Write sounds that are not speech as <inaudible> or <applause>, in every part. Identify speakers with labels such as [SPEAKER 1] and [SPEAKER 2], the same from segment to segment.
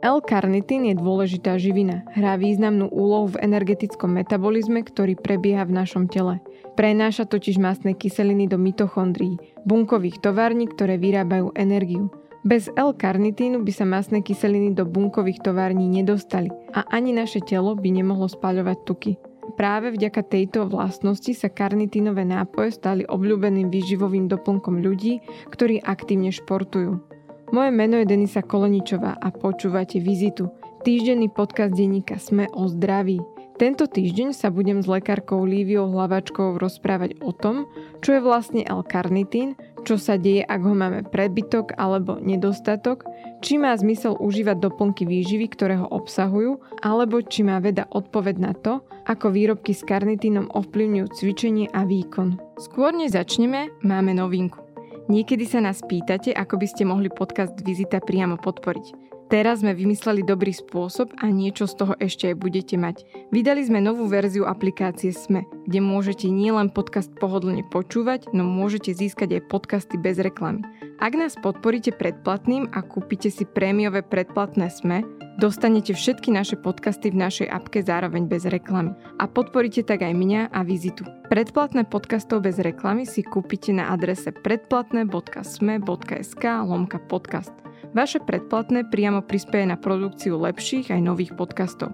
[SPEAKER 1] L-karnitín je dôležitá živina. Hrá významnú úlohu v energetickom metabolizme, ktorý prebieha v našom tele. Prenáša totiž mastné kyseliny do mitochondrií, bunkových tovární, ktoré vyrábajú energiu. Bez L-karnitínu by sa mastné kyseliny do bunkových tovární nedostali a ani naše telo by nemohlo spaľovať tuky. Práve vďaka tejto vlastnosti sa karnitínové nápoje stali obľúbeným výživovým doplnkom ľudí, ktorí aktívne športujú. Moje meno je Denisa Koloničová a počúvate Vizitu, týždenný podcast denníka Sme o zdraví. Tento týždeň sa budem s lekárkou Líviou Hlavačkou rozprávať o tom, čo je vlastne L-karnitín, čo sa deje, ak ho máme prebytok alebo nedostatok, či má zmysel užívať doplnky výživy, ktoré ho obsahujú, alebo či má veda odpoveď na to, ako výrobky s karnitínom ovplyvňujú cvičenie a výkon. Skôr než začneme, máme novinku. Niekedy sa nás pýtate, ako by ste mohli podcast Vizita priamo podporiť. Teraz sme vymysleli dobrý spôsob a niečo z toho ešte aj budete mať. Vydali sme novú verziu aplikácie SME, kde môžete nielen podcast pohodlne počúvať, no môžete získať aj podcasty bez reklamy. Ak nás podporíte predplatným a kúpite si prémiové predplatné SME, dostanete všetky naše podcasty v našej apke zároveň bez reklamy. A podporíte tak aj mňa a vizitu. Predplatné podcastov bez reklamy si kúpite na adrese predplatné.sme.sk lomka podcast. Vaše predplatné priamo prispieje na produkciu lepších aj nových podcastov.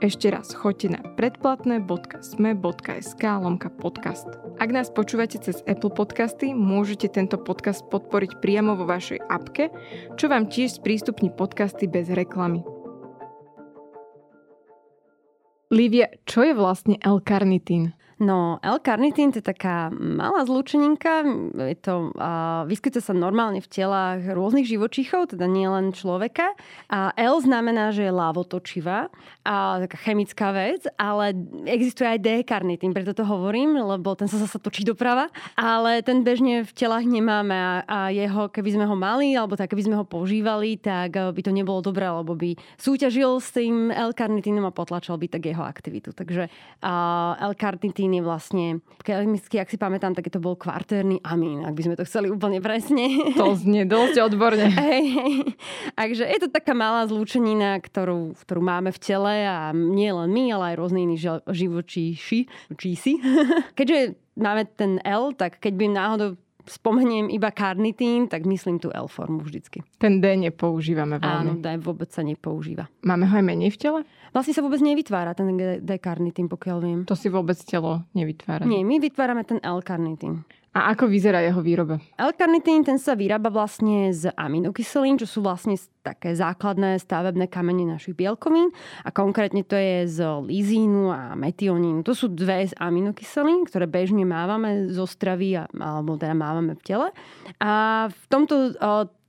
[SPEAKER 1] Ešte raz, choďte na predplatné.sme.sk lomka podcast. Ak nás počúvate cez Apple Podcasty, môžete tento podcast podporiť priamo vo vašej apke, čo vám tiež sprístupní podcasty bez reklamy. Lívia, čo je vlastne L-karnitín?
[SPEAKER 2] No, L-karnitín to je taká malá zlúčeninka. Je to, uh, vyskytuje sa normálne v telách rôznych živočíchov, teda nie len človeka. A L znamená, že je lávotočivá a taká chemická vec, ale existuje aj D-karnitín, preto to hovorím, lebo ten sa zase točí doprava. Ale ten bežne v telách nemáme a, a jeho, keby sme ho mali, alebo tak, keby sme ho používali, tak by to nebolo dobré, lebo by súťažil s tým L-karnitínom a potlačal by tak jeho aktivitu. Takže uh, L-karnitín amín je vlastne, chemicky, ak si pamätám, tak to bol kvartérny amín, ak by sme to chceli úplne presne.
[SPEAKER 1] To znie dosť odborne. <laughs>
[SPEAKER 2] Hej, hej. Takže je to taká malá zlúčenina, ktorú, ktorú máme v tele a nie len my, ale aj rôzne iní živočíši. Čísi. <laughs> Keďže máme ten L, tak keď by náhodou spomeniem iba karnitín, tak myslím tú L-formu vždycky.
[SPEAKER 1] Ten D nepoužívame
[SPEAKER 2] veľmi. Áno, D vôbec sa nepoužíva.
[SPEAKER 1] Máme ho aj menej v tele?
[SPEAKER 2] Vlastne sa vôbec nevytvára ten D-karnitín, pokiaľ viem.
[SPEAKER 1] To si vôbec telo nevytvára?
[SPEAKER 2] Nie, my vytvárame ten L-karnitín.
[SPEAKER 1] A ako vyzerá jeho výroba?
[SPEAKER 2] L-karnitín ten sa vyrába vlastne z aminokyselín, čo sú vlastne také základné stavebné kamene našich bielkovín. A konkrétne to je z lizínu a metionínu. To sú dve z aminokyselín, ktoré bežne mávame zo stravy, alebo teda mávame v tele. A v tomto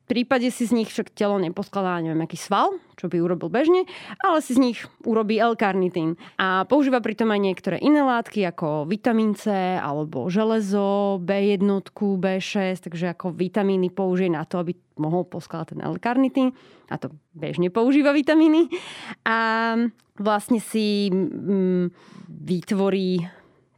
[SPEAKER 2] prípade si z nich však telo neposkladá, neviem, aký sval, čo by urobil bežne, ale si z nich urobí L-karnitín. A používa pritom aj niektoré iné látky, ako vitamín C, alebo železo, B1, B6, takže ako vitamíny použije na to, aby mohol poskladať ten L-karnitín. A to bežne používa vitamíny. A vlastne si mm, vytvorí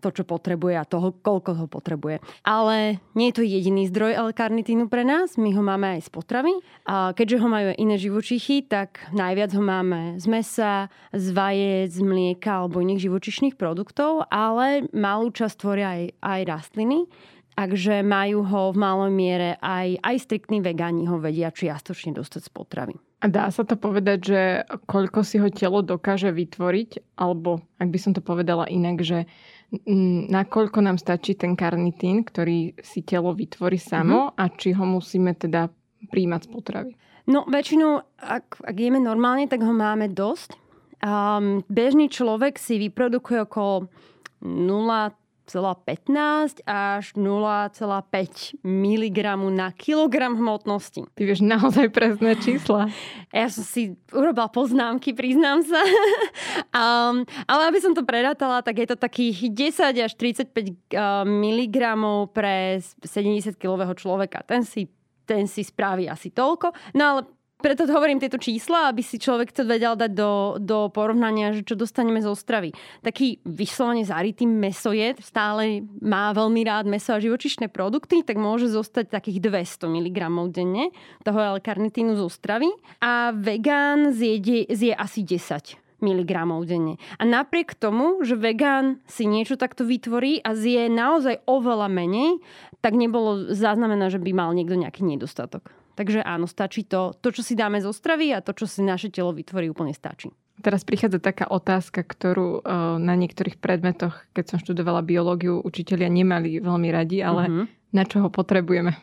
[SPEAKER 2] to, čo potrebuje a toho, koľko ho potrebuje. Ale nie je to jediný zdroj L-karnitínu pre nás, my ho máme aj z potravy. A keďže ho majú aj iné živočichy, tak najviac ho máme z mesa, z vajec, z mlieka alebo iných živočišných produktov, ale malú časť tvoria aj, aj rastliny. Takže majú ho v malej miere aj, aj striktní vegáni ho vedia čiastočne dostať z potravy.
[SPEAKER 1] A dá sa to povedať, že koľko si ho telo dokáže vytvoriť? Alebo, ak by som to povedala inak, že nakoľko nám stačí ten karnitín, ktorý si telo vytvorí samo mm-hmm. a či ho musíme teda príjmať z potravy?
[SPEAKER 2] No väčšinou, ak, ak jeme normálne, tak ho máme dosť. Um, bežný človek si vyprodukuje okolo 0, 0,15 až 0,5 mg na kilogram hmotnosti.
[SPEAKER 1] Ty vieš naozaj presné čísla.
[SPEAKER 2] Ja som si urobila poznámky, priznám sa. <laughs> um, ale aby som to predátala, tak je to takých 10 až 35 mg pre 70-kilového človeka. Ten si, ten si spraví asi toľko. No ale preto hovorím tieto čísla, aby si človek to vedel dať do, do porovnania, že čo dostaneme zo stravy. Taký vyslovene zarytý mesojed stále má veľmi rád meso a živočišné produkty, tak môže zostať takých 200 mg denne toho L-karnitínu zo stravy a vegán zje, zje asi 10 mg denne. A napriek tomu, že vegán si niečo takto vytvorí a zje naozaj oveľa menej, tak nebolo zaznamená, že by mal niekto nejaký nedostatok. Takže áno, stačí to, to, čo si dáme zo stravy a to, čo si naše telo vytvorí, úplne stačí.
[SPEAKER 1] Teraz prichádza taká otázka, ktorú uh, na niektorých predmetoch, keď som študovala biológiu, učitelia nemali veľmi radi, ale uh-huh. na čo ho potrebujeme?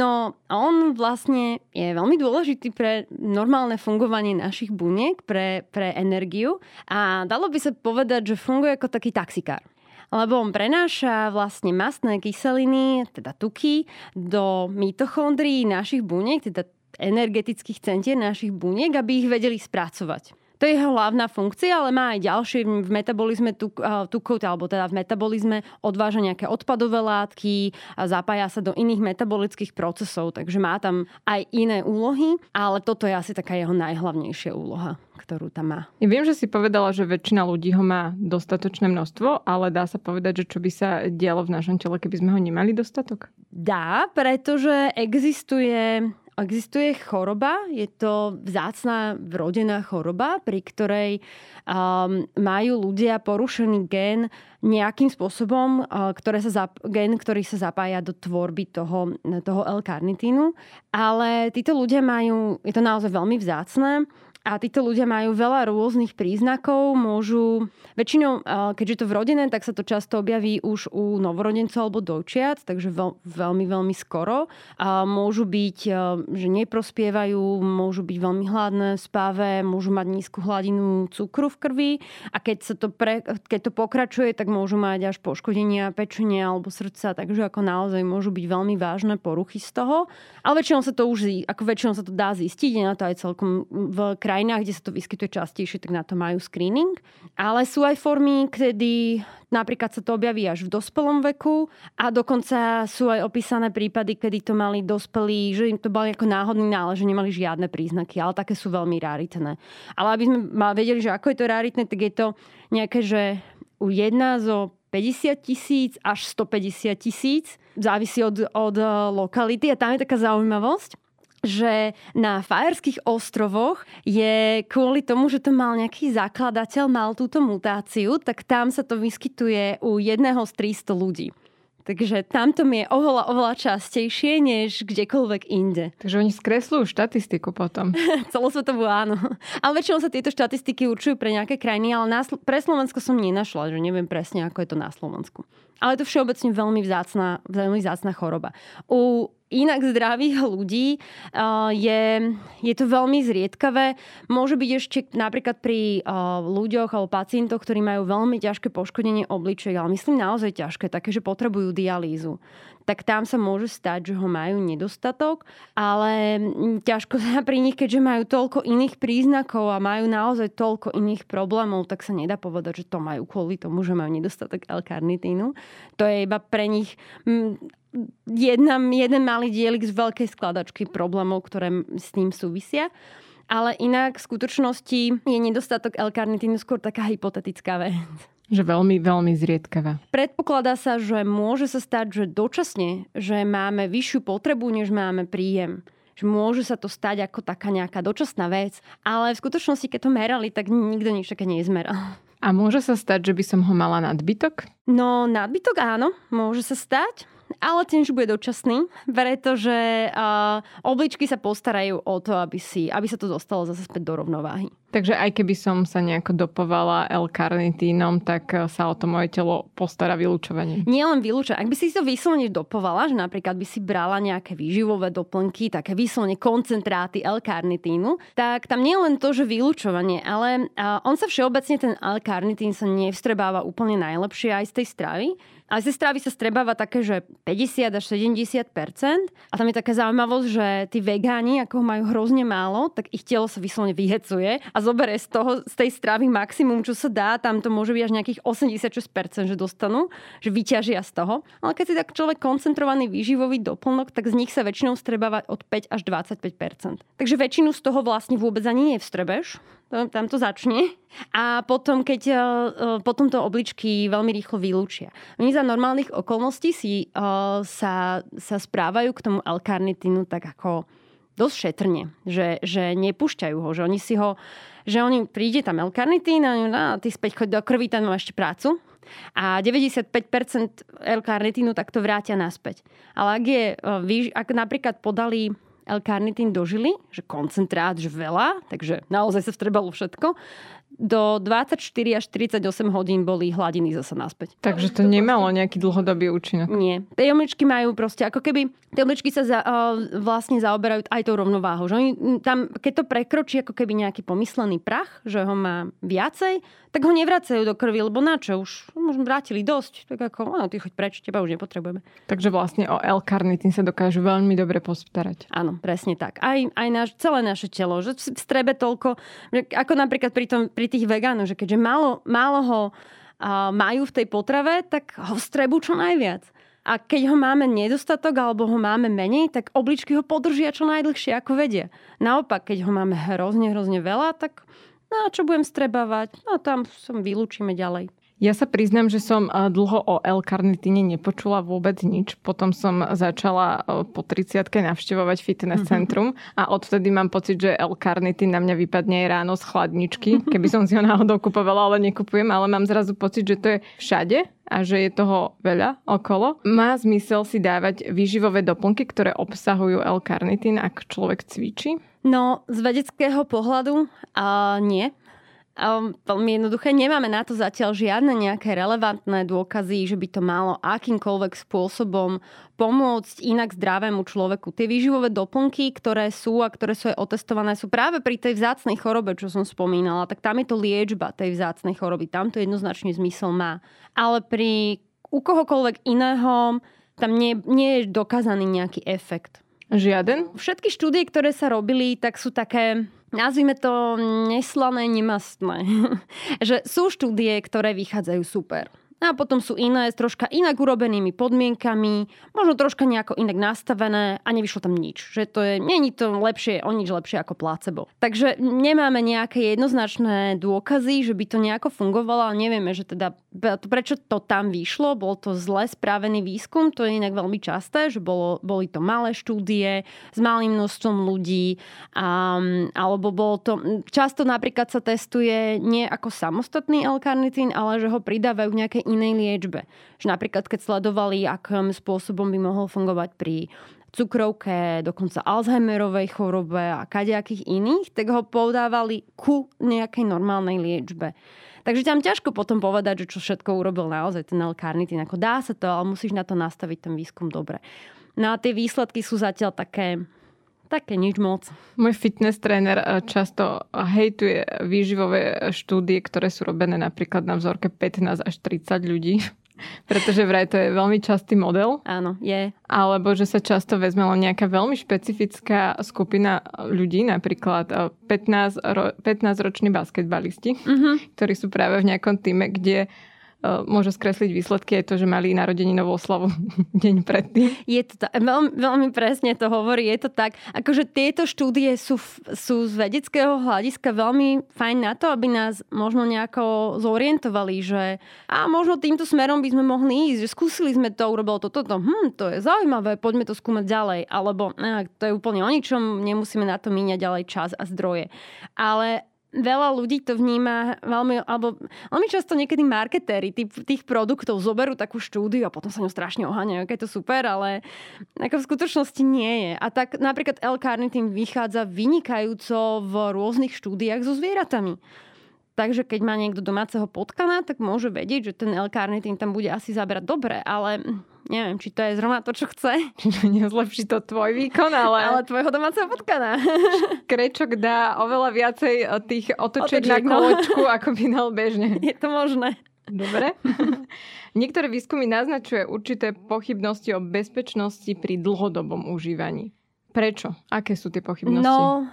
[SPEAKER 2] No, on vlastne je veľmi dôležitý pre normálne fungovanie našich buniek, pre, pre energiu a dalo by sa povedať, že funguje ako taký taxikár lebo on prenáša vlastne mastné kyseliny, teda tuky, do mitochondrií našich buniek, teda energetických centier našich buniek, aby ich vedeli spracovať. To je jeho hlavná funkcia, ale má aj ďalšie v metabolizme tuk, tukov, alebo teda v metabolizme odváža nejaké odpadové látky a zapája sa do iných metabolických procesov, takže má tam aj iné úlohy, ale toto je asi taká jeho najhlavnejšia úloha ktorú tam má.
[SPEAKER 1] Ja viem, že si povedala, že väčšina ľudí ho má dostatočné množstvo, ale dá sa povedať, že čo by sa dialo v našom tele, keby sme ho nemali dostatok?
[SPEAKER 2] Dá, pretože existuje Existuje choroba, je to vzácná vrodená choroba, pri ktorej um, majú ľudia porušený gen nejakým spôsobom, uh, ktoré sa zap- gen, ktorý sa zapája do tvorby toho, toho L-karnitínu. Ale títo ľudia majú, je to naozaj veľmi vzácne, a títo ľudia majú veľa rôznych príznakov, môžu, väčšinou, keďže to v rodine, tak sa to často objaví už u novorodencov alebo dojčiat, takže veľ, veľmi, veľmi skoro. A môžu byť, že neprospievajú, môžu byť veľmi hladné, spáve, môžu mať nízku hladinu cukru v krvi a keď, sa to, pre, keď to pokračuje, tak môžu mať až poškodenia pečenia alebo srdca, takže ako naozaj môžu byť veľmi vážne poruchy z toho. Ale väčšinou sa to už, ako väčšinou sa to dá zistiť, je na to aj celkom v krajinách, kde sa to vyskytuje častejšie, tak na to majú screening. Ale sú aj formy, kedy napríklad sa to objaví až v dospelom veku a dokonca sú aj opísané prípady, kedy to mali dospelí, že im to boli ako náhodný nález, že nemali žiadne príznaky, ale také sú veľmi raritné. Ale aby sme vedeli, že ako je to raritné, tak je to nejaké, že u jedna zo 50 tisíc až 150 tisíc. Závisí od, od lokality a tam je taká zaujímavosť, že na Fajerských ostrovoch je kvôli tomu, že to mal nejaký zakladateľ, mal túto mutáciu, tak tam sa to vyskytuje u jedného z 300 ľudí. Takže tamto mi je oveľa, oveľa častejšie, než kdekoľvek inde.
[SPEAKER 1] Takže oni skresľujú štatistiku potom. <laughs>
[SPEAKER 2] Celosvetovú áno. Ale väčšinou sa tieto štatistiky určujú pre nejaké krajiny, ale na, pre Slovensko som nenašla, že neviem presne, ako je to na Slovensku. Ale je to všeobecne veľmi vzácná, veľmi vzácná choroba. U inak zdravých ľudí je, je to veľmi zriedkavé. Môže byť ešte napríklad pri ľuďoch alebo pacientoch, ktorí majú veľmi ťažké poškodenie obličej, ale myslím naozaj ťažké, také, že potrebujú dialýzu tak tam sa môže stať, že ho majú nedostatok, ale ťažko sa pri nich, keďže majú toľko iných príznakov a majú naozaj toľko iných problémov, tak sa nedá povedať, že to majú kvôli tomu, že majú nedostatok L-karnitínu. To je iba pre nich jedna, jeden malý dielik z veľkej skladačky problémov, ktoré s tým súvisia. Ale inak v skutočnosti je nedostatok L-karnitínu skôr taká hypotetická vec.
[SPEAKER 1] Že veľmi, veľmi zriedkavá.
[SPEAKER 2] Predpokladá sa, že môže sa stať, že dočasne, že máme vyššiu potrebu, než máme príjem že môže sa to stať ako taká nejaká dočasná vec, ale v skutočnosti, keď to merali, tak nikto nič také nezmeral.
[SPEAKER 1] A môže sa stať, že by som ho mala nadbytok?
[SPEAKER 2] No, nadbytok áno, môže sa stať ale ten už bude dočasný, pretože uh, obličky sa postarajú o to, aby, si, aby sa to dostalo zase späť do rovnováhy.
[SPEAKER 1] Takže aj keby som sa nejako dopovala L-karnitínom, tak e, sa o to moje telo postará vylúčovanie.
[SPEAKER 2] Nie len vylúčovanie. Ak by si to vyslovene dopovala, že napríklad by si brala nejaké výživové doplnky, také vyslovene koncentráty L-karnitínu, tak tam nie len to, že vylúčovanie, ale on sa všeobecne, ten L-karnitín sa nevstrebáva úplne najlepšie aj z tej stravy A z stravy sa strebáva také, že 50 až 70% A tam je taká zaujímavosť, že tí vegáni, ako ho majú hrozne málo, tak ich telo sa vyslovene vyhecuje a zoberie z, toho, z tej stravy maximum, čo sa dá. Tam to môže byť až nejakých 86% že dostanú, že vyťažia z toho. Ale keď si tak človek koncentrovaný výživový doplnok, tak z nich sa väčšinou strebáva od 5 až 25% Takže väčšinu z toho vlastne vôbec ani nevstrebeš tam to začne. A potom, keď uh, potom to obličky veľmi rýchlo vylúčia. Oni za normálnych okolností si uh, sa, sa správajú k tomu L-karnitínu tak ako dosť šetrne, že, že nepúšťajú ho, že oni si ho, že oni príde tam L-karnitín a no, ty späť choď do krvi, tam má ešte prácu. A 95% L-karnitínu takto vrátia naspäť. Ale ak, je, ak napríklad podali L-karnitín dožili, že koncentrát, že veľa, takže naozaj sa vstrebalo všetko, do 24 až 48 hodín boli hladiny zase naspäť.
[SPEAKER 1] Takže to nemalo nejaký dlhodobý účinok?
[SPEAKER 2] Nie. Tie obličky majú proste, ako keby, tie obličky sa za, uh, vlastne zaoberajú aj tou rovnováhou. Že oni tam, keď to prekročí ako keby nejaký pomyslený prach, že ho má viacej, tak ho nevracajú do krvi, lebo na čo? Už možno vrátili dosť. Tak ako, no, ty choď preč, teba už nepotrebujeme.
[SPEAKER 1] Takže vlastne o L-karnitín sa dokážu veľmi dobre postarať.
[SPEAKER 2] Áno, presne tak. Aj, aj naš, celé naše telo, že v strebe toľko, ako napríklad pri, tom, pri tých vegánoch, že keďže málo, málo ho majú v tej potrave, tak ho strebu čo najviac. A keď ho máme nedostatok alebo ho máme menej, tak obličky ho podržia čo najdlhšie, ako vedia. Naopak, keď ho máme hrozne, hrozne veľa, tak No a čo budem strebávať? No tam som vylúčime ďalej.
[SPEAKER 1] Ja sa priznám, že som eh, dlho o L-karnitíne nepočula vôbec nič. Potom som začala eh, po 30 navštevovať fitness centrum a odvtedy mám pocit, že L-karnitín na mňa vypadne aj ráno z chladničky, <laughs> keby som si ho náhodou kupovala, ale nekupujem, ale mám zrazu pocit, že to je všade a že je toho veľa okolo. Má zmysel si dávať výživové doplnky, ktoré obsahujú L-karnitín, ak človek cvičí?
[SPEAKER 2] No, z vedeckého pohľadu uh, nie. Um, veľmi jednoduché. Nemáme na to zatiaľ žiadne nejaké relevantné dôkazy, že by to malo akýmkoľvek spôsobom pomôcť inak zdravému človeku. Tie výživové doplnky, ktoré sú a ktoré sú aj otestované, sú práve pri tej vzácnej chorobe, čo som spomínala. Tak tam je to liečba tej vzácnej choroby. Tam to jednoznačne zmysel má. Ale pri u kohokoľvek iného tam nie, nie je dokázaný nejaký efekt.
[SPEAKER 1] Žiaden?
[SPEAKER 2] Všetky štúdie, ktoré sa robili, tak sú také nazvime to neslané, nemastné. <laughs> že sú štúdie, ktoré vychádzajú super. A potom sú iné s troška inak urobenými podmienkami, možno troška nejako inak nastavené a nevyšlo tam nič. Že to je, není to lepšie, o nič lepšie ako placebo. Takže nemáme nejaké jednoznačné dôkazy, že by to nejako fungovalo, ale nevieme, že teda prečo to tam vyšlo. Bol to zle spravený výskum, to je inak veľmi časté, že bolo, boli to malé štúdie s malým množstvom ľudí, a, alebo bolo to... Často napríklad sa testuje nie ako samostatný L-karnitín, ale že ho pridávajú v nejakej inej liečbe. Že napríklad, keď sledovali, akým spôsobom by mohol fungovať pri cukrovke, dokonca Alzheimerovej chorobe a kadejakých iných, tak ho podávali ku nejakej normálnej liečbe. Takže tam ťažko potom povedať, že čo všetko urobil naozaj ten L-karnitín. Ako dá sa to, ale musíš na to nastaviť ten výskum dobre. No a tie výsledky sú zatiaľ také, také nič moc.
[SPEAKER 1] Môj fitness tréner eh, často hejtuje výživové štúdie, ktoré sú robené napríklad na vzorke 15 až 30 ľudí. <laughs> Pretože vraj to je veľmi častý model.
[SPEAKER 2] Áno, je.
[SPEAKER 1] Alebo že sa často vezme len nejaká veľmi špecifická skupina ľudí, napríklad 15, ro, 15-roční basketbalisti, uh-huh. ktorí sú práve v nejakom týme, kde Eh, môže skresliť výsledky aj to, že mali novú oslavu <laughs> deň predtým.
[SPEAKER 2] Je to tak, veľmi, veľmi presne to hovorí, je to tak. Akože tieto štúdie sú, sú z vedeckého hľadiska veľmi fajn na to, aby nás možno nejako zorientovali, že a možno týmto smerom by sme mohli ísť, že skúsili sme to, urobilo to toto, hm, to je zaujímavé, poďme to skúmať ďalej, alebo ne, to je úplne o ničom, nemusíme na to míňať ďalej čas a zdroje. Ale veľa ľudí to vníma veľmi, alebo veľmi často niekedy marketéri tých, tých produktov zoberú takú štúdiu a potom sa ňou strašne oháňajú, aké je to super, ale ako v skutočnosti nie je. A tak napríklad L-carnitín vychádza vynikajúco v rôznych štúdiách so zvieratami. Takže keď má niekto domáceho potkana, tak môže vedieť, že ten L-carnitín tam bude asi zaberať dobre, ale neviem, či to je zrovna to, čo chce. <laughs>
[SPEAKER 1] Nezlepší to tvoj výkon, ale...
[SPEAKER 2] Ale tvojho domáceho potkana. <laughs>
[SPEAKER 1] Krečok dá oveľa viacej tých otočiek na koločku, ako by dal bežne. <laughs>
[SPEAKER 2] Je to možné.
[SPEAKER 1] Dobre. Niektoré výskumy naznačuje určité pochybnosti o bezpečnosti pri dlhodobom užívaní. Prečo? Aké sú tie pochybnosti?
[SPEAKER 2] No,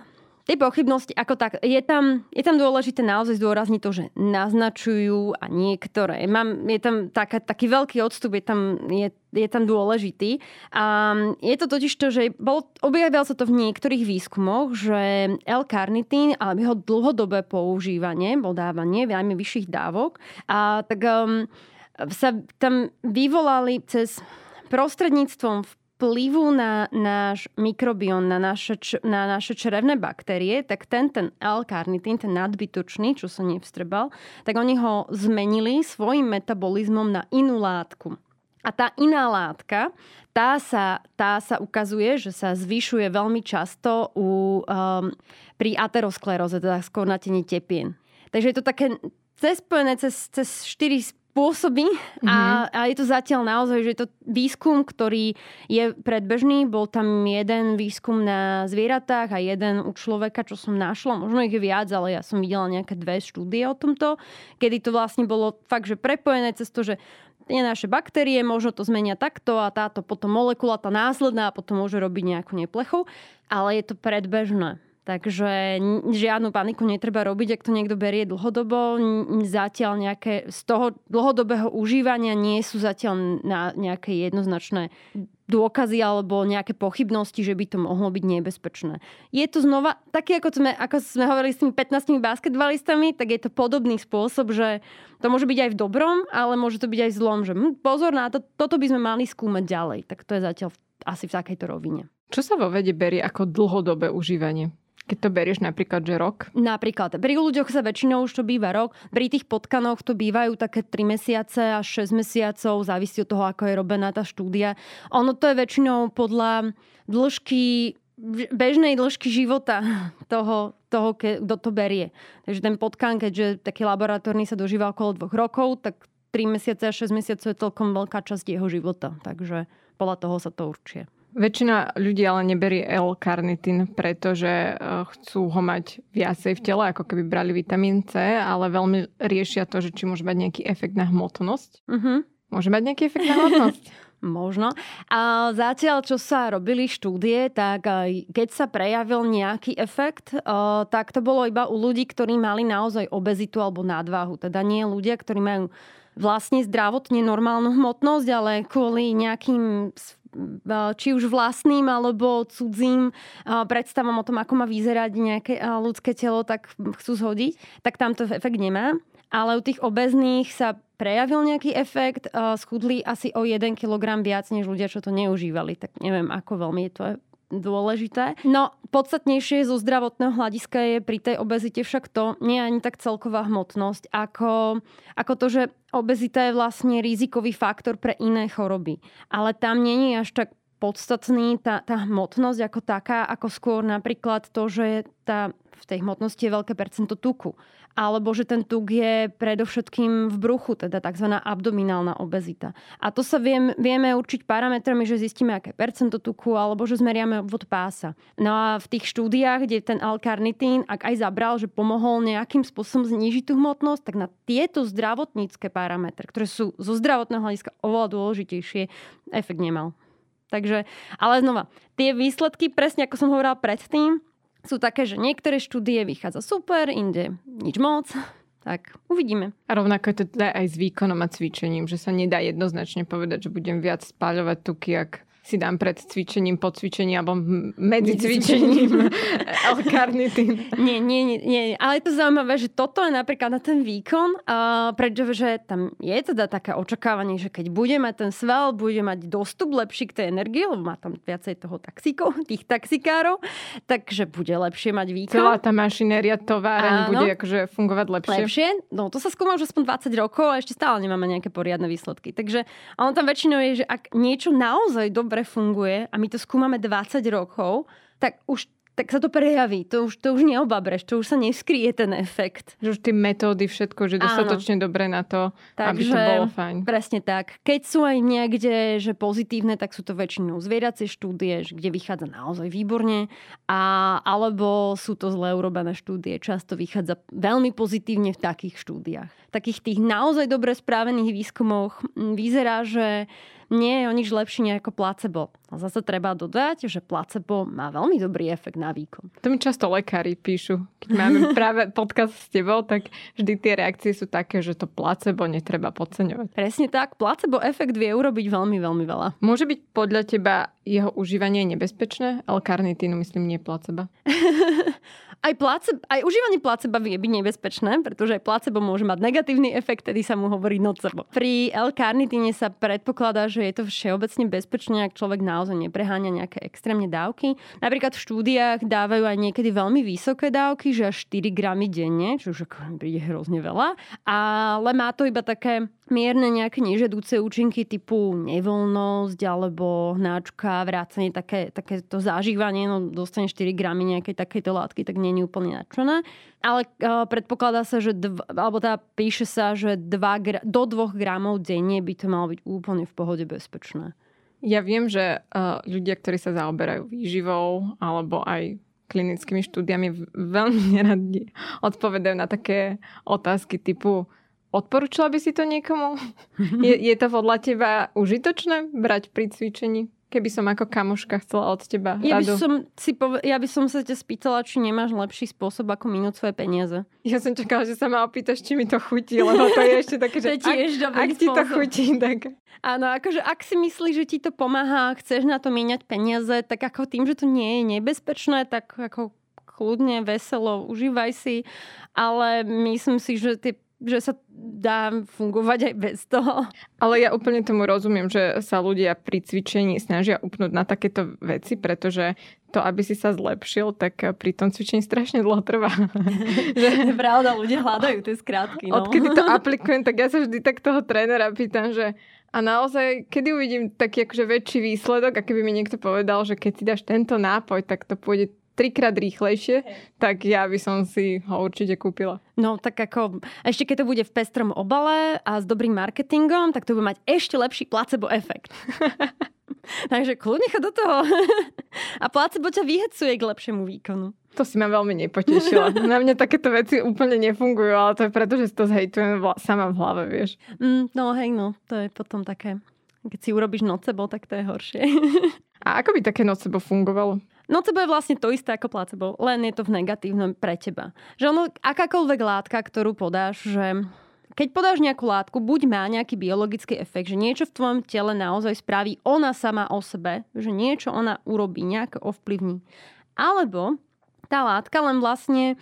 [SPEAKER 2] Tie pochybnosti, ako tak, je tam, je tam dôležité naozaj zdôrazniť to, že naznačujú a niektoré. Mám, je tam taká, taký veľký odstup, je tam, je, je tam dôležitý. A je to totiž to, že bol, objavil sa to v niektorých výskumoch, že L-karnitín alebo jeho dlhodobé používanie, bol dávanie veľmi vyšších dávok, a tak um, sa tam vyvolali cez prostredníctvom vplyvu na náš mikrobión, na naše, na naše črevné baktérie, tak ten, ten L-karnitín, ten nadbytočný, čo sa nevstrebal, tak oni ho zmenili svojim metabolizmom na inú látku. A tá iná látka, tá sa, tá sa ukazuje, že sa zvyšuje veľmi často u, um, pri ateroskleróze, teda skôr na tepien. Takže je to také cez spojené cez, cez 4 mm-hmm. a, mhm. a je to zatiaľ naozaj, že je to výskum, ktorý je predbežný. Bol tam jeden výskum na zvieratách a jeden u človeka, čo som našla. Možno ich je viac, ale ja som videla nejaké dve štúdie o tomto, kedy to vlastne bolo fakt, že prepojené cez to, že tie naše baktérie, možno to zmenia takto a táto potom molekula, tá následná a potom môže robiť nejakú neplechu, ale je to predbežné. Takže žiadnu paniku netreba robiť, ak to niekto berie dlhodobo. Zatiaľ nejaké z toho dlhodobého užívania nie sú zatiaľ na nejaké jednoznačné dôkazy alebo nejaké pochybnosti, že by to mohlo byť nebezpečné. Je to znova, taký ako sme, ako sme hovorili s tými 15 basketbalistami, tak je to podobný spôsob, že to môže byť aj v dobrom, ale môže to byť aj v zlom, že hm, pozor na to, toto by sme mali skúmať ďalej. Tak to je zatiaľ asi v takejto rovine.
[SPEAKER 1] Čo sa vo vede berie ako dlhodobé užívanie? Keď to berieš napríklad, že rok?
[SPEAKER 2] Napríklad. Pri ľuďoch sa väčšinou už to býva rok. Pri tých potkanoch to bývajú také 3 mesiace až 6 mesiacov. Závisí od toho, ako je robená tá štúdia. Ono to je väčšinou podľa dĺžky bežnej dĺžky života <laughs> toho, toho kto to berie. Takže ten potkan, keďže taký laboratórny sa dožíva okolo dvoch rokov, tak 3 mesiace a 6 mesiacov je celkom veľká časť jeho života. Takže podľa toho sa to určuje.
[SPEAKER 1] Väčšina ľudí ale neberie L-karnitín, pretože e, chcú ho mať viacej v tele, ako keby brali vitamín C, ale veľmi riešia to, že či môže mať nejaký efekt na hmotnosť. Uh-huh. Môže mať nejaký efekt na hmotnosť? <laughs> <laughs>
[SPEAKER 2] Možno. A zatiaľ, čo sa robili štúdie, tak keď sa prejavil nejaký efekt, e, tak to bolo iba u ľudí, ktorí mali naozaj obezitu alebo nadváhu. Teda nie ľudia, ktorí majú vlastne zdravotne normálnu hmotnosť, ale kvôli nejakým či už vlastným alebo cudzím predstavom o tom, ako má vyzerať nejaké ľudské telo, tak chcú zhodiť, tak tam to efekt nemá. Ale u tých obezných sa prejavil nejaký efekt, schudli asi o 1 kg viac než ľudia, čo to neužívali. Tak neviem, ako veľmi je to dôležité. No, podstatnejšie zo zdravotného hľadiska je pri tej obezite však to, nie ani tak celková hmotnosť, ako, ako to, že obezita je vlastne rizikový faktor pre iné choroby. Ale tam nie je až tak podstatný tá, tá hmotnosť ako taká, ako skôr napríklad to, že tá, v tej hmotnosti je veľké percento tuku alebo že ten tuk je predovšetkým v bruchu, teda tzv. abdominálna obezita. A to sa viem, vieme určiť parametrami, že zistíme, aké percento tuku, alebo že zmeriame obvod pása. No a v tých štúdiách, kde ten L-karnitín, ak aj zabral, že pomohol nejakým spôsobom znížiť tú hmotnosť, tak na tieto zdravotnícke parametre, ktoré sú zo zdravotného hľadiska oveľa dôležitejšie, efekt nemal. Takže, ale znova, tie výsledky, presne ako som hovorila predtým, sú také, že niektoré štúdie vychádza super, inde nič moc. Tak uvidíme.
[SPEAKER 1] A rovnako je to teda aj s výkonom a cvičením, že sa nedá jednoznačne povedať, že budem viac spáľovať tuky, ak si dám pred cvičením, po cvičení alebo medzi cvičením L-karnitín. <laughs>
[SPEAKER 2] Nie, nie, nie, nie. Ale je to zaujímavé, že toto je napríklad na ten výkon, uh, pretože tam je teda také očakávanie, že keď bude mať ten sval, bude mať dostup lepší k tej energii, lebo má tam viacej toho taxíkov, tých taxikárov, takže bude lepšie mať výkon.
[SPEAKER 1] Celá tá mašinéria továreň bude akože fungovať lepšie.
[SPEAKER 2] Lepšie? No to sa skúma už aspoň 20 rokov a ešte stále nemáme nejaké poriadne výsledky. Takže ono tam väčšinou je, že ak niečo naozaj dobre dobre funguje a my to skúmame 20 rokov, tak už tak sa to prejaví. To už, to už neobabreš, to už sa neskrie ten efekt.
[SPEAKER 1] Že už tie metódy, všetko, že dostatočne Áno. dobre na to, Takže, aby to bolo fajn.
[SPEAKER 2] Presne tak. Keď sú aj niekde, že pozitívne, tak sú to väčšinou zvieracie štúdie, kde vychádza naozaj výborne. A, alebo sú to zle urobené štúdie. Často vychádza veľmi pozitívne v takých štúdiách. Takých tých naozaj dobre správených výskumoch vyzerá, že nie je o nič lepšie ako placebo. A zase treba dodať, že placebo má veľmi dobrý efekt na výkon.
[SPEAKER 1] To mi často lekári píšu. Keď máme <laughs> práve podcast s tebou, tak vždy tie reakcie sú také, že to placebo netreba podceňovať.
[SPEAKER 2] Presne tak. Placebo efekt vie urobiť veľmi, veľmi veľa.
[SPEAKER 1] Môže byť podľa teba jeho užívanie nebezpečné? L-karnitínu myslím nie placebo. <laughs>
[SPEAKER 2] aj, placebo, aj užívanie placebo vie byť nebezpečné, pretože aj placebo môže mať negatívny efekt, tedy sa mu hovorí nocebo. Pri L-karnitíne sa predpokladá, že je to všeobecne bezpečné, ak človek naozaj nepreháňa nejaké extrémne dávky. Napríklad v štúdiách dávajú aj niekedy veľmi vysoké dávky, že až 4 gramy denne, čo už príde hrozne veľa, ale má to iba také mierne nejaké nežedúce účinky typu nevoľnosť alebo hnáčka, vrácanie, také, také to zažívanie, no dostane 4 gramy nejakej takejto látky, tak nie je úplne nadšená. Ale uh, predpokladá sa, že dv, alebo teda píše sa, že dva, do 2 gramov denne by to malo byť úplne v pohode bezpečné.
[SPEAKER 1] Ja viem, že uh, ľudia, ktorí sa zaoberajú výživou alebo aj klinickými štúdiami veľmi <laughs> neradi odpovedajú na také otázky typu Odporúčala by si to niekomu? <laughs> je, je to podľa teba užitočné brať pri cvičení? Keby som ako kamoška chcela od teba
[SPEAKER 2] ja by som si pove- ja by som sa ťa spýtala, či nemáš lepší spôsob, ako minúť svoje peniaze.
[SPEAKER 1] Ja som čakala, že sa ma opýtaš, či mi to chutí, lebo to je ešte také, že <laughs>
[SPEAKER 2] ak,
[SPEAKER 1] ak ti to chutí, tak...
[SPEAKER 2] Áno, akože ak si myslíš, že ti to pomáha chceš na to míňať peniaze, tak ako tým, že to nie je nebezpečné, tak ako kľudne, veselo, užívaj si. Ale myslím si, že tie že sa dá fungovať aj bez toho.
[SPEAKER 1] Ale ja úplne tomu rozumiem, že sa ľudia pri cvičení snažia upnúť na takéto veci, pretože to, aby si sa zlepšil, tak pri tom cvičení strašne dlho trvá. <laughs>
[SPEAKER 2] že... Pravda, ľudia hľadajú tie skrátky. No.
[SPEAKER 1] Odkedy to aplikujem, tak ja sa vždy tak toho trénera pýtam, že a naozaj, kedy uvidím taký akože väčší výsledok, a keby mi niekto povedal, že keď si dáš tento nápoj, tak to pôjde trikrát rýchlejšie, tak ja by som si ho určite kúpila.
[SPEAKER 2] No tak ako, ešte keď to bude v pestrom obale a s dobrým marketingom, tak to bude mať ešte lepší placebo efekt. <laughs> Takže kľudne do toho. <laughs> a placebo ťa vyhecuje k lepšiemu výkonu.
[SPEAKER 1] To si ma veľmi nepotešila. <laughs> Na mňa takéto veci úplne nefungujú, ale to je preto, že si to zhejtujem vla- sama v hlave, vieš.
[SPEAKER 2] Mm, no hej, no, to je potom také... Keď si urobíš nocebo, tak to je horšie.
[SPEAKER 1] a ako by také nocebo fungovalo?
[SPEAKER 2] Nocebo je vlastne to isté ako placebo, len je to v negatívnom pre teba. Že ono, akákoľvek látka, ktorú podáš, že keď podáš nejakú látku, buď má nejaký biologický efekt, že niečo v tvojom tele naozaj spraví ona sama o sebe, že niečo ona urobí, nejako ovplyvní. Alebo tá látka len vlastne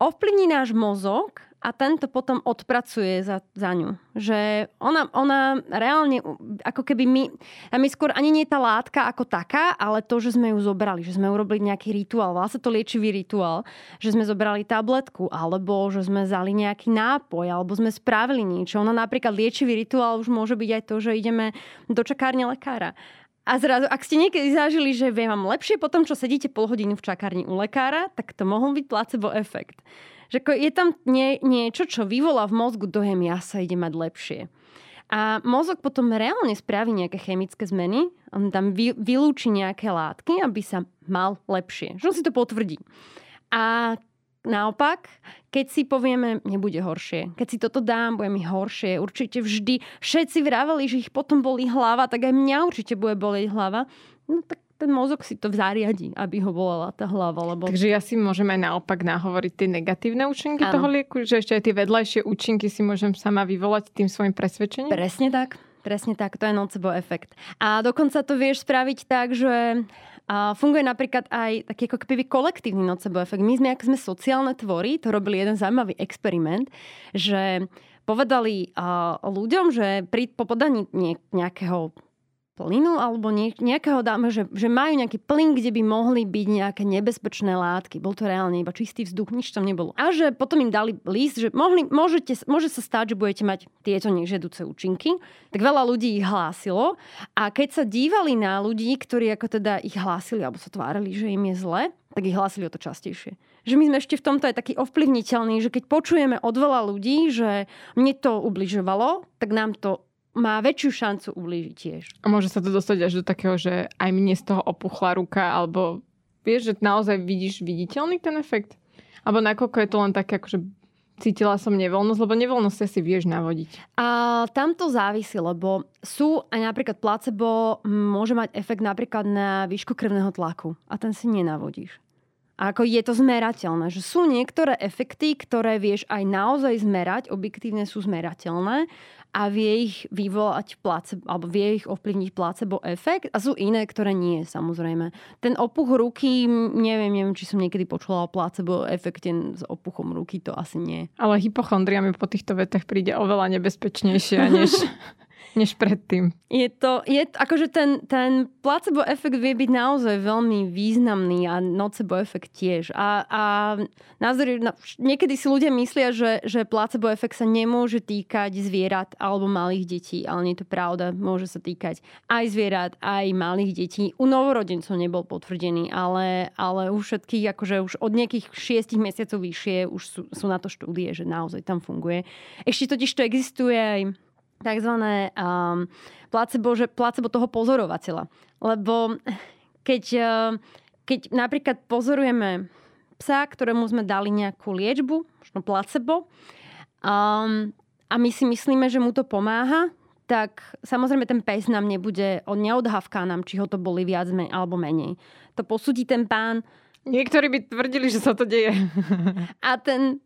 [SPEAKER 2] ovplyvní náš mozog a tento potom odpracuje za, za ňu. Že ona, ona reálne, ako keby my, a my skôr ani nie tá látka ako taká, ale to, že sme ju zobrali, že sme urobili nejaký rituál, vlastne to liečivý rituál, že sme zobrali tabletku, alebo že sme zali nejaký nápoj, alebo sme spravili niečo. Ono napríklad liečivý rituál už môže byť aj to, že ideme do čakárne lekára. A zrazu, ak ste niekedy zažili, že vie vám lepšie po tom, čo sedíte pol hodinu v čakárni u lekára, tak to mohol byť placebo efekt. Že je tam nie, niečo, čo vyvolá v mozgu dojem, ja sa ide mať lepšie. A mozog potom reálne spraví nejaké chemické zmeny, on tam vy, vylúči nejaké látky, aby sa mal lepšie. Že on si to potvrdí. A naopak, keď si povieme, nebude horšie, keď si toto dám, bude mi horšie, určite vždy, všetci vraveli, že ich potom boli hlava, tak aj mňa určite bude bolieť hlava, no tak ten mozog si to zariadi, aby ho bolela tá hlava. Lebo...
[SPEAKER 1] Takže ja si môžem aj naopak nahovoriť tie negatívne účinky ano. toho lieku, že ešte aj tie vedľajšie účinky si môžem sama vyvolať tým svojim presvedčením?
[SPEAKER 2] Presne tak. Presne tak, to je nocebo efekt. A dokonca to vieš spraviť tak, že a funguje napríklad aj taký ako keby kolektívny nocebo efekt. My sme, ako sme sociálne tvory, to robili jeden zaujímavý experiment, že povedali ľuďom, že pri popodaní nejakého plynu alebo nejakého dáme, že, že majú nejaký plyn, kde by mohli byť nejaké nebezpečné látky. Bol to reálne iba čistý vzduch, nič tam nebolo. A že potom im dali list, že mohli, môžete, môže sa stať, že budete mať tieto nežedúce účinky. Tak veľa ľudí ich hlásilo a keď sa dívali na ľudí, ktorí ako teda ich hlásili alebo sa tvárili, že im je zle, tak ich hlásili o to častejšie. Že my sme ešte v tomto aj taký ovplyvniteľní, že keď počujeme od veľa ľudí, že mne to ubližovalo, tak nám to má väčšiu šancu ublížiť tiež.
[SPEAKER 1] A môže sa to dostať až do takého, že aj mne z toho opuchla ruka, alebo vieš, že naozaj vidíš viditeľný ten efekt? Alebo nakoľko je to len také akože cítila som nevoľnosť, lebo nevoľnosť si vieš navodiť.
[SPEAKER 2] A tam to závisí, lebo sú aj napríklad placebo môže mať efekt napríklad na výšku krvného tlaku a ten si nenavodíš. A ako je to zmerateľné, že sú niektoré efekty, ktoré vieš aj naozaj zmerať, objektívne sú zmerateľné a vie ich vyvolať placebo, alebo vie ich ovplyvniť placebo efekt a sú iné, ktoré nie, samozrejme. Ten opuch ruky, neviem, neviem, či som niekedy počula o placebo efekte s opuchom ruky, to asi nie.
[SPEAKER 1] Ale hypochondria mi po týchto vetách príde oveľa nebezpečnejšia, než <laughs> než predtým.
[SPEAKER 2] Je to, je, akože ten, ten placebo efekt vie byť naozaj veľmi významný a nocebo efekt tiež. A, a názor, niekedy si ľudia myslia, že, že placebo efekt sa nemôže týkať zvierat alebo malých detí, ale nie je to pravda. Môže sa týkať aj zvierat, aj malých detí. U novorodencov nebol potvrdený, ale, ale u všetkých, akože už od nejakých šiestich mesiacov vyššie už sú, sú na to štúdie, že naozaj tam funguje. Ešte totiž to existuje aj tzv. Um, placebo, že placebo toho pozorovateľa. Lebo keď, uh, keď napríklad pozorujeme psa, ktorému sme dali nejakú liečbu, možno placebo, um, a my si myslíme, že mu to pomáha, tak samozrejme ten pes nám nebude, on neodhavká nám, či ho to boli viac alebo menej. To posúdi ten pán.
[SPEAKER 1] Niektorí by tvrdili, že sa to deje.
[SPEAKER 2] A ten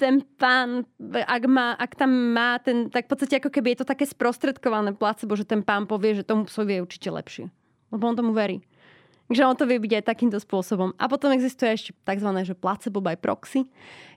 [SPEAKER 2] ten pán, ak, má, ak tam má ten, tak v podstate ako keby je to také sprostredkované placebo, že ten pán povie, že tomu psovi je určite lepšie. Lebo on tomu verí. Takže on to vie byť aj takýmto spôsobom. A potom existuje ešte tzv. Že placebo by proxy,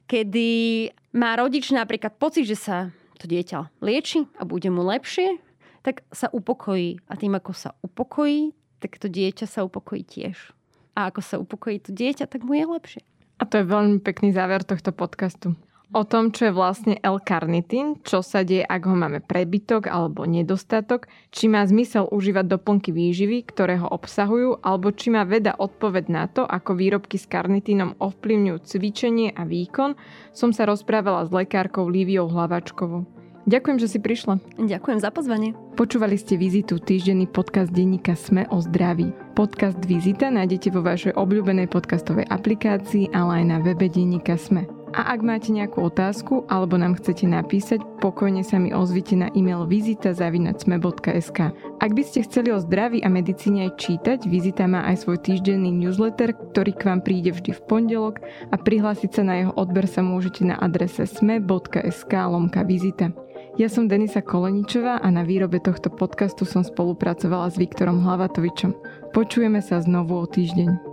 [SPEAKER 2] kedy má rodič napríklad pocit, že sa to dieťa lieči a bude mu lepšie, tak sa upokojí. A tým, ako sa upokojí, tak to dieťa sa upokojí tiež. A ako sa upokojí to dieťa, tak mu je lepšie.
[SPEAKER 1] A to je veľmi pekný záver tohto podcastu o tom, čo je vlastne L-karnitín, čo sa deje, ak ho máme prebytok alebo nedostatok, či má zmysel užívať doplnky výživy, ktoré ho obsahujú, alebo či má veda odpoveď na to, ako výrobky s karnitínom ovplyvňujú cvičenie a výkon, som sa rozprávala s lekárkou Líviou Hlavačkovou. Ďakujem, že si prišla.
[SPEAKER 2] Ďakujem za pozvanie.
[SPEAKER 1] Počúvali ste Vizitu, týždenný podcast denníka Sme o zdraví. Podcast Vizita nájdete vo vašej obľúbenej podcastovej aplikácii, ale aj na webe denníka Sme. A ak máte nejakú otázku alebo nám chcete napísať, pokojne sa mi ozvite na e-mail vizita.sme.sk. Ak by ste chceli o zdraví a medicíne aj čítať, Vizita má aj svoj týždenný newsletter, ktorý k vám príde vždy v pondelok a prihlásiť sa na jeho odber sa môžete na adrese sme.sk lomka vizita. Ja som Denisa Koleničová a na výrobe tohto podcastu som spolupracovala s Viktorom Hlavatovičom. Počujeme sa znovu o týždeň.